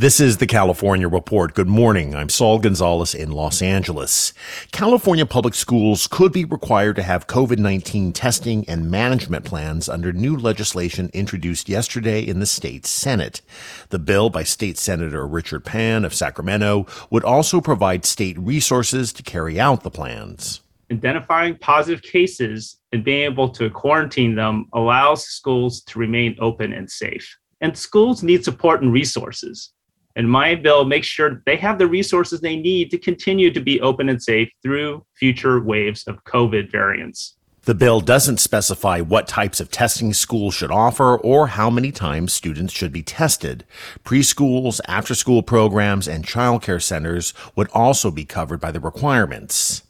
This is the California Report. Good morning. I'm Saul Gonzalez in Los Angeles. California public schools could be required to have COVID-19 testing and management plans under new legislation introduced yesterday in the state Senate. The bill by State Senator Richard Pan of Sacramento would also provide state resources to carry out the plans. Identifying positive cases and being able to quarantine them allows schools to remain open and safe. And schools need support and resources. And my bill makes sure they have the resources they need to continue to be open and safe through future waves of COVID variants. The bill doesn't specify what types of testing schools should offer or how many times students should be tested. Preschools, after school programs, and childcare centers would also be covered by the requirements.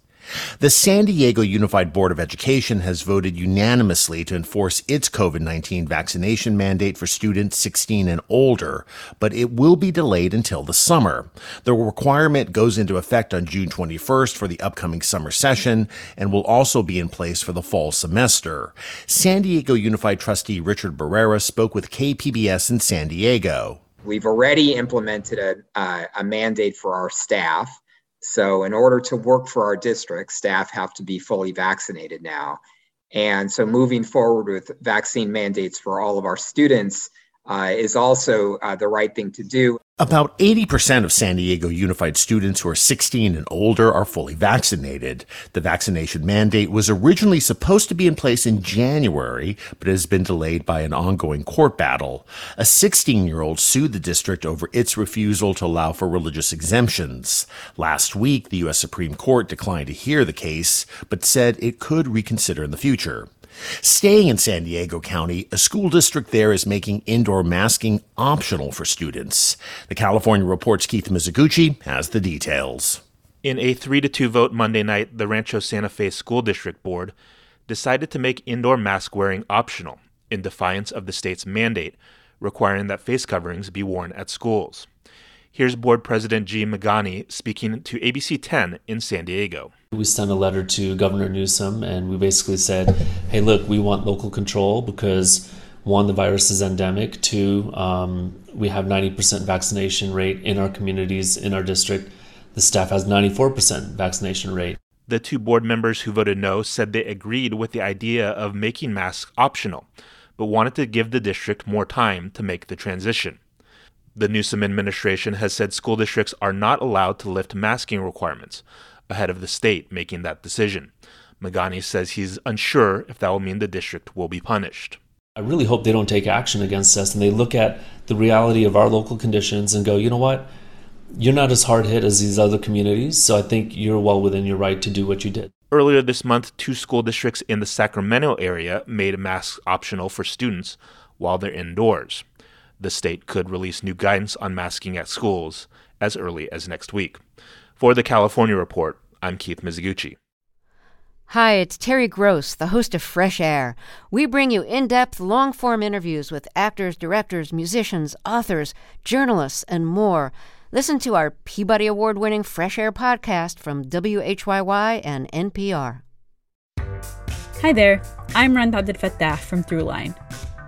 The San Diego Unified Board of Education has voted unanimously to enforce its COVID-19 vaccination mandate for students 16 and older, but it will be delayed until the summer. The requirement goes into effect on June 21st for the upcoming summer session and will also be in place for the fall semester. San Diego Unified trustee Richard Barrera spoke with KPBS in San Diego. We've already implemented a, uh, a mandate for our staff so, in order to work for our district, staff have to be fully vaccinated now. And so, moving forward with vaccine mandates for all of our students uh, is also uh, the right thing to do. About 80% of San Diego Unified students who are 16 and older are fully vaccinated. The vaccination mandate was originally supposed to be in place in January, but has been delayed by an ongoing court battle. A 16 year old sued the district over its refusal to allow for religious exemptions. Last week, the U.S. Supreme Court declined to hear the case, but said it could reconsider in the future. Staying in San Diego County, a school district there is making indoor masking optional for students. The California Report's Keith Mizuguchi has the details. In a 3 to 2 vote Monday night, the Rancho Santa Fe School District Board decided to make indoor mask wearing optional in defiance of the state's mandate requiring that face coverings be worn at schools. Here's board president Jee Manghani speaking to ABC 10 in San Diego. We sent a letter to Governor Newsom and we basically said, hey, look, we want local control because one, the virus is endemic. Two, um, we have 90% vaccination rate in our communities, in our district. The staff has 94% vaccination rate. The two board members who voted no said they agreed with the idea of making masks optional, but wanted to give the district more time to make the transition. The Newsom administration has said school districts are not allowed to lift masking requirements ahead of the state making that decision. Manghani says he's unsure if that will mean the district will be punished. I really hope they don't take action against us and they look at the reality of our local conditions and go, you know what? You're not as hard hit as these other communities, so I think you're well within your right to do what you did. Earlier this month, two school districts in the Sacramento area made masks optional for students while they're indoors the state could release new guidance on masking at schools as early as next week. For the California Report, I'm Keith Mizuguchi. Hi, it's Terry Gross, the host of Fresh Air. We bring you in depth, long form interviews with actors, directors, musicians, authors, journalists, and more. Listen to our Peabody Award winning Fresh Air podcast from WHYY and NPR. Hi there, I'm Rand Fattah from Throughline.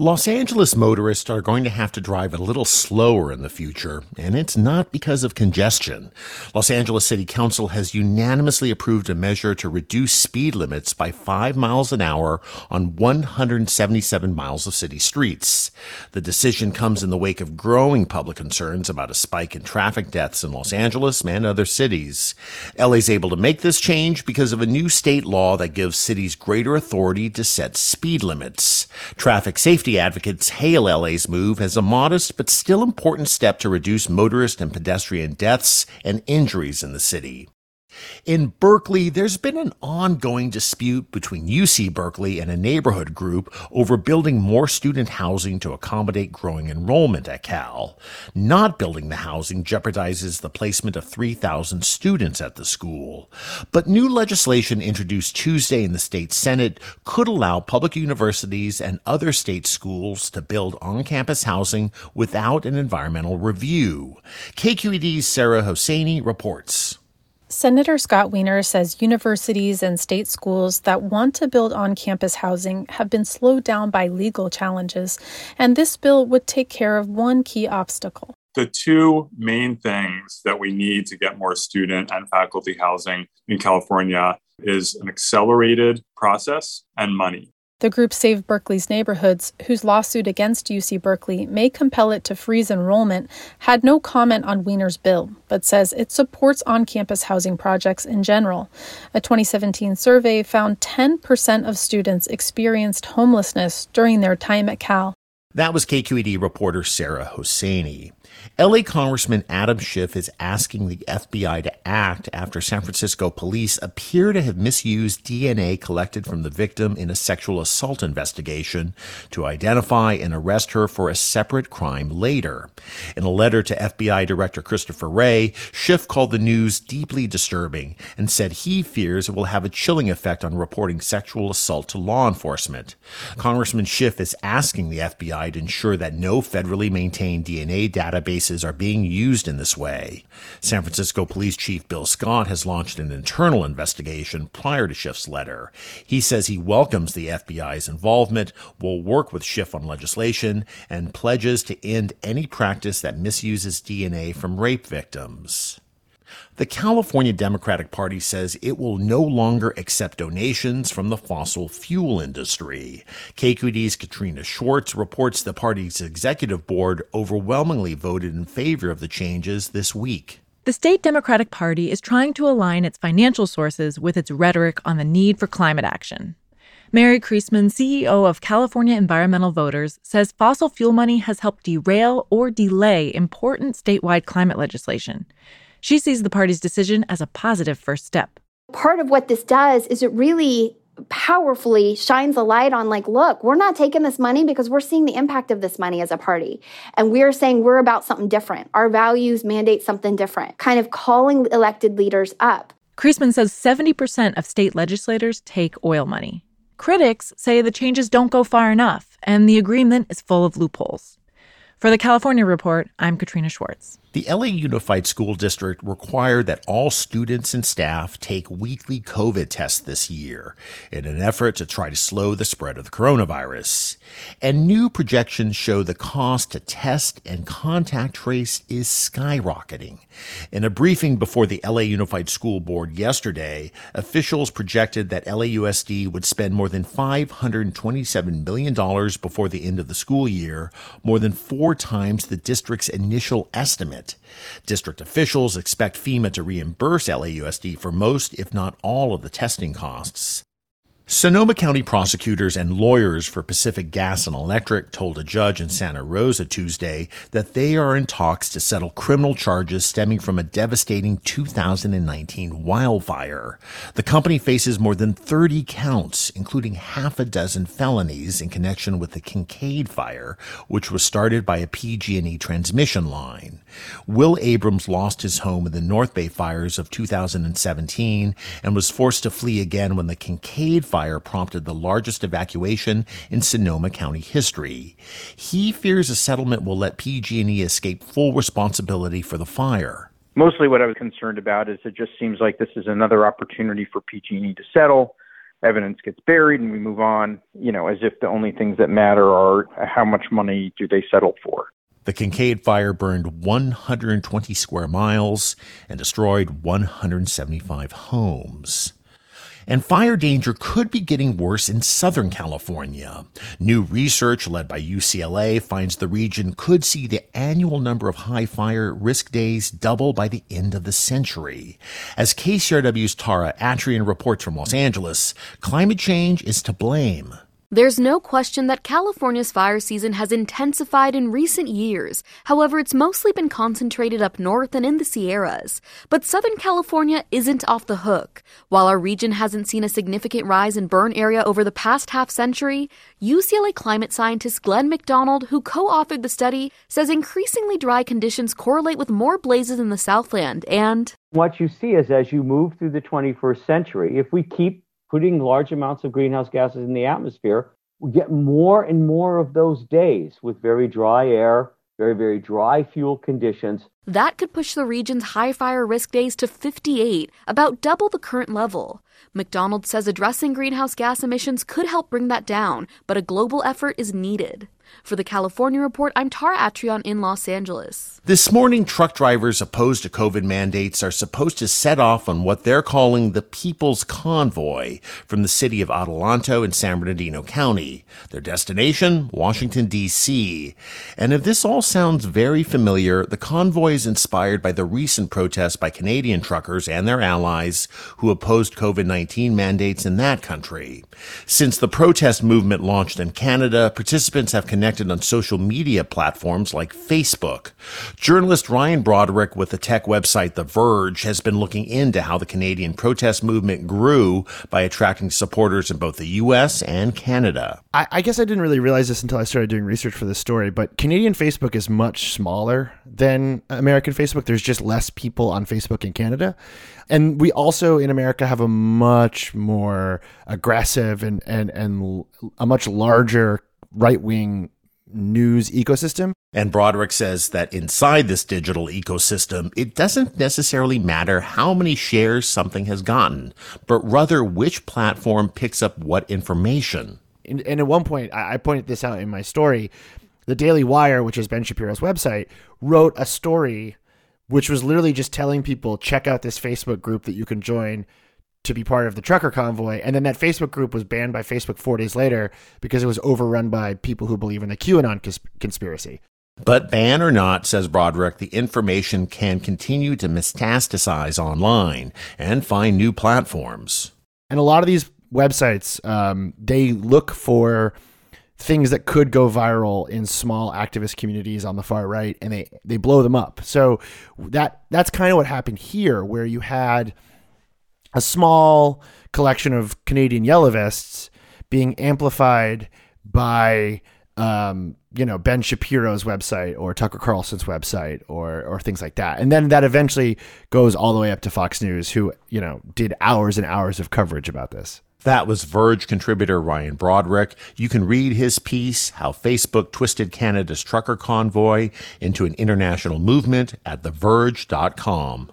Los Angeles motorists are going to have to drive a little slower in the future, and it's not because of congestion. Los Angeles City Council has unanimously approved a measure to reduce speed limits by 5 miles an hour on 177 miles of city streets. The decision comes in the wake of growing public concerns about a spike in traffic deaths in Los Angeles and other cities. LA's able to make this change because of a new state law that gives cities greater authority to set speed limits. Traffic safety safety advocates hail LA's move as a modest but still important step to reduce motorist and pedestrian deaths and injuries in the city. In Berkeley, there's been an ongoing dispute between UC Berkeley and a neighborhood group over building more student housing to accommodate growing enrollment at Cal. Not building the housing jeopardizes the placement of 3,000 students at the school. But new legislation introduced Tuesday in the state Senate could allow public universities and other state schools to build on campus housing without an environmental review. KQED's Sara Hossaini reports. Senator Scott Wiener says universities and state schools that want to build on campus housing have been slowed down by legal challenges, and this bill would take care of one key obstacle. The two main things that we need to get more student and faculty housing in California is an accelerated process and money. The group Save Berkeley's Neighborhoods, whose lawsuit against UC Berkeley may compel it to freeze enrollment, had no comment on Wiener's bill, but says it supports on campus housing projects in general. A 2017 survey found 10% of students experienced homelessness during their time at Cal. That was KQED reporter Sara Hossaini. LA Congressman Adam Schiff is asking the FBI to act after San Francisco police appear to have misused DNA collected from the victim in a sexual assault investigation to identify and arrest her for a separate crime later. In a letter to FBI Director Christopher Wray, Schiff called the news deeply disturbing and said he fears it will have a chilling effect on reporting sexual assault to law enforcement. Congressman Schiff is asking the FBI to ensure that no federally maintained DNA database are being used in this way. San Francisco Police Chief Bill Scott has launched an internal investigation prior to Schiff's letter. He says he welcomes the FBI's involvement, will work with Schiff on legislation, and pledges to end any practice that misuses DNA from rape victims. The California Democratic Party says it will no longer accept donations from the fossil fuel industry. KQED's Katrina Schwartz reports the party's executive board overwhelmingly voted in favor of the changes this week. The state Democratic Party is trying to align its financial sources with its rhetoric on the need for climate action. Mary Creasman, CEO of California Environmental Voters, says fossil fuel money has helped derail or delay important statewide climate legislation. She sees the party's decision as a positive first step. Part of what this does is it really powerfully shines a light on like look we're not taking this money because we're seeing the impact of this money as a party. And we're saying we're about something different. Our values mandate something different. Kind of calling elected leaders up. Creasman says 70% of state legislators take oil money. Critics say the changes don't go far enough and the agreement is full of loopholes for the California Report, I'm Katrina Schwartz. The LA Unified School District required that all students and staff take weekly COVID tests this year in an effort to try to slow the spread of the coronavirus. And new projections show the cost to test and contact trace is skyrocketing. In a briefing before the LA Unified School Board yesterday, officials projected that LAUSD would spend more than $527 million before the end of the school year, more than four times the district's initial estimate. District officials expect FEMA to reimburse LAUSD for most, if not all, of the testing costs. Sonoma County prosecutors and lawyers for Pacific Gas and Electric told a judge in Santa Rosa Tuesday that they are in talks to settle criminal charges stemming from a devastating 2019 wildfire. The company faces more than 30 counts, including half a dozen felonies in connection with the Kincade fire, which was started by a PG&E transmission line. Will Abrams lost his home in the North Bay fires of 2017 and was forced to flee again when the Kincade fire fire prompted the largest evacuation in Sonoma County history. He fears a settlement will let PG&E escape full responsibility for the fire. Mostly what I was concerned about is it just seems like this is another opportunity for PG&E to settle. Evidence gets buried and we move on, you know, as if the only things that matter are how much money do they settle for. The Kincade fire burned 120 square miles and destroyed 175 homes. And fire danger could be getting worse in Southern California. New research led by UCLA finds the region could see the annual number of high fire risk days double by the end of the century. As KCRW's Tara Atrian reports from Los Angeles, climate change is to blame. There's no question that California's fire season has intensified in recent years. However, it's mostly been concentrated up north and in the Sierras. But Southern California isn't off the hook. While our region hasn't seen a significant rise in burn area over the past half century, UCLA climate scientist Glen MacDonald, who co authored the study, says increasingly dry conditions correlate with more blazes in the Southland and. What you see is as you move through the 21st century, if we keep putting large amounts of greenhouse gases in the atmosphere, we get more and more of those days with very dry air, very, very dry fuel conditions. That could push the region's high fire risk days to 58, about double the current level. MacDonald says addressing greenhouse gas emissions could help bring that down, but a global effort is needed. For the California Report, I'm Tara Atrion in Los Angeles. This morning, truck drivers opposed to COVID mandates are supposed to set off on what they're calling the People's Convoy from the city of Adelanto in San Bernardino County. Their destination, Washington, D.C. And if this all sounds very familiar, the convoy is inspired by the recent protests by Canadian truckers and their allies who opposed COVID 19 mandates in that country. Since the protest movement launched in Canada, participants have connected on social media platforms like Facebook. Journalist Ryan Broderick with the tech website The Verge has been looking into how the Canadian protest movement grew by attracting supporters in both the US and Canada. I, I guess I didn't really realize this until I started doing research for this story, but Canadian Facebook is much smaller than American Facebook. There's just less people on Facebook in Canada. And we also in America have a much more aggressive and, and, and a much larger right wing news ecosystem. And Broderick says that inside this digital ecosystem, it doesn't necessarily matter how many shares something has gotten, but rather which platform picks up what information. And, and at one point, I pointed this out in my story. The Daily Wire, which is Ben Shapiro's website, wrote a story which was literally just telling people check out this Facebook group that you can join to be part of the trucker convoy. And then that Facebook group was banned by Facebook four days later because it was overrun by people who believe in the QAnon cons- conspiracy. But ban or not, says Broderick, the information can continue to metastasize online and find new platforms. And a lot of these websites, um, they look for things that could go viral in small activist communities on the far right, and they they blow them up. So that that's kind of what happened here, where you had a small collection of Canadian yellow vests being amplified by um, you know Ben Shapiro's website or Tucker Carlson's website or or things like that, and then that eventually goes all the way up to Fox News, who you know did hours and hours of coverage about this. That was Verge contributor Ryan Broderick. You can read his piece, How Facebook Twisted Canada's Trucker Convoy into an International Movement at TheVerge.com.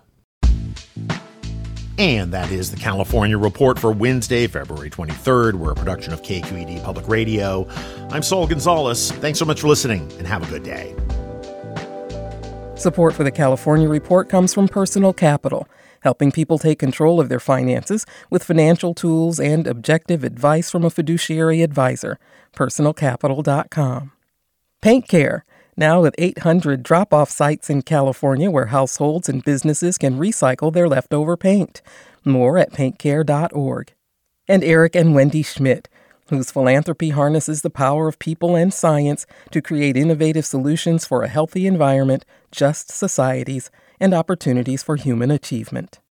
And that is the California Report for Wednesday, February 23rd. We're a production of KQED Public Radio. I'm Saul Gonzalez. Thanks so much for listening and have a good day. Support for the California Report comes from Personal Capital, helping people take control of their finances with financial tools and objective advice from a fiduciary advisor. PersonalCapital.com. Paint Care now with 800 drop off sites in California where households and businesses can recycle their leftover paint. More at paintcare.org. And Eric and Wendy Schmidt, whose philanthropy harnesses the power of people and science to create innovative solutions for a healthy environment, just societies, and opportunities for human achievement.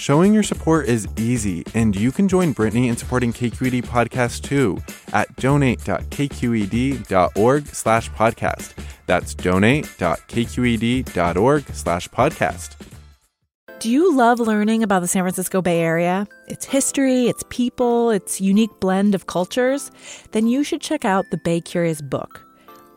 Showing your support is easy, and you can join Brittany in supporting KQED Podcast too at donate.kqed.org slash podcast. That's donate.kqed.org slash podcast. Do you love learning about the San Francisco Bay Area? Its history, its people, its unique blend of cultures? Then you should check out the Bay Curious book.